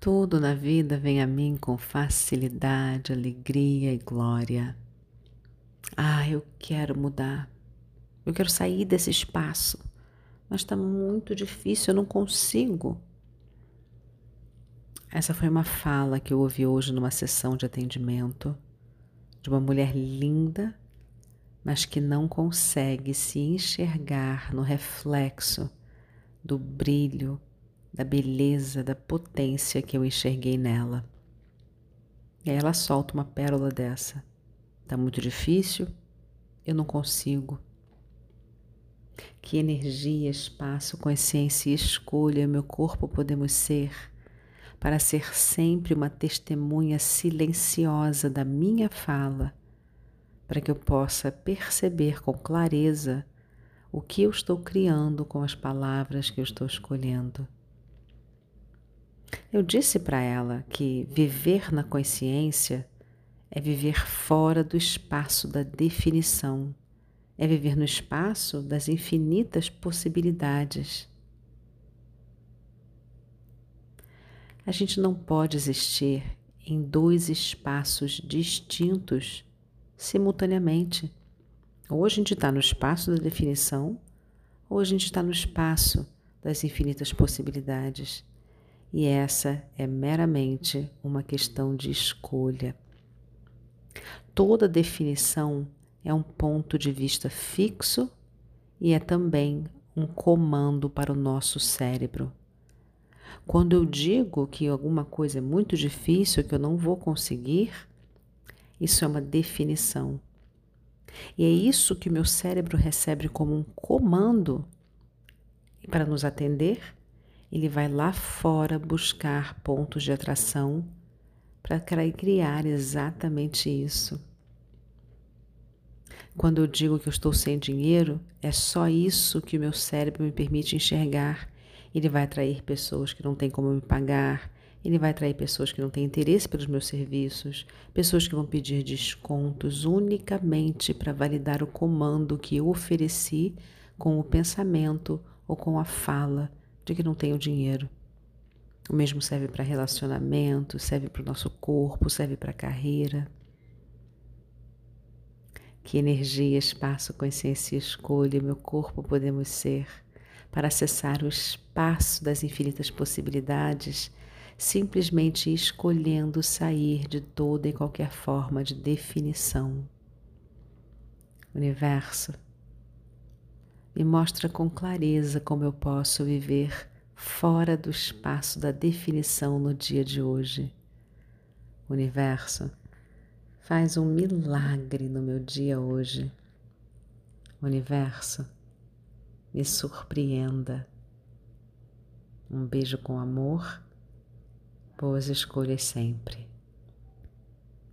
Tudo na vida vem a mim com facilidade, alegria e glória. Ah, eu quero mudar. Eu quero sair desse espaço, mas está muito difícil, eu não consigo. Essa foi uma fala que eu ouvi hoje numa sessão de atendimento de uma mulher linda, mas que não consegue se enxergar no reflexo do brilho da beleza, da potência que eu enxerguei nela. E aí ela solta uma pérola dessa. Tá muito difícil? Eu não consigo. Que energia, espaço, consciência e escolha meu corpo podemos ser para ser sempre uma testemunha silenciosa da minha fala, para que eu possa perceber com clareza o que eu estou criando com as palavras que eu estou escolhendo. Eu disse para ela que viver na consciência é viver fora do espaço da definição, é viver no espaço das infinitas possibilidades. A gente não pode existir em dois espaços distintos simultaneamente. Ou a gente está no espaço da definição, ou a gente está no espaço das infinitas possibilidades e essa é meramente uma questão de escolha. Toda definição é um ponto de vista fixo e é também um comando para o nosso cérebro. Quando eu digo que alguma coisa é muito difícil, que eu não vou conseguir, isso é uma definição. E é isso que o meu cérebro recebe como um comando para nos atender ele vai lá fora buscar pontos de atração para criar exatamente isso. Quando eu digo que eu estou sem dinheiro, é só isso que o meu cérebro me permite enxergar. Ele vai atrair pessoas que não têm como me pagar, ele vai atrair pessoas que não têm interesse pelos meus serviços, pessoas que vão pedir descontos unicamente para validar o comando que eu ofereci com o pensamento ou com a fala de que não tenho dinheiro. O mesmo serve para relacionamento, serve para o nosso corpo, serve para a carreira. Que energia, espaço, consciência e escolha meu corpo podemos ser para acessar o espaço das infinitas possibilidades, simplesmente escolhendo sair de toda e qualquer forma de definição. Universo, me mostra com clareza como eu posso viver fora do espaço da definição no dia de hoje. Universo, faz um milagre no meu dia hoje. Universo, me surpreenda. Um beijo com amor, boas escolhas sempre.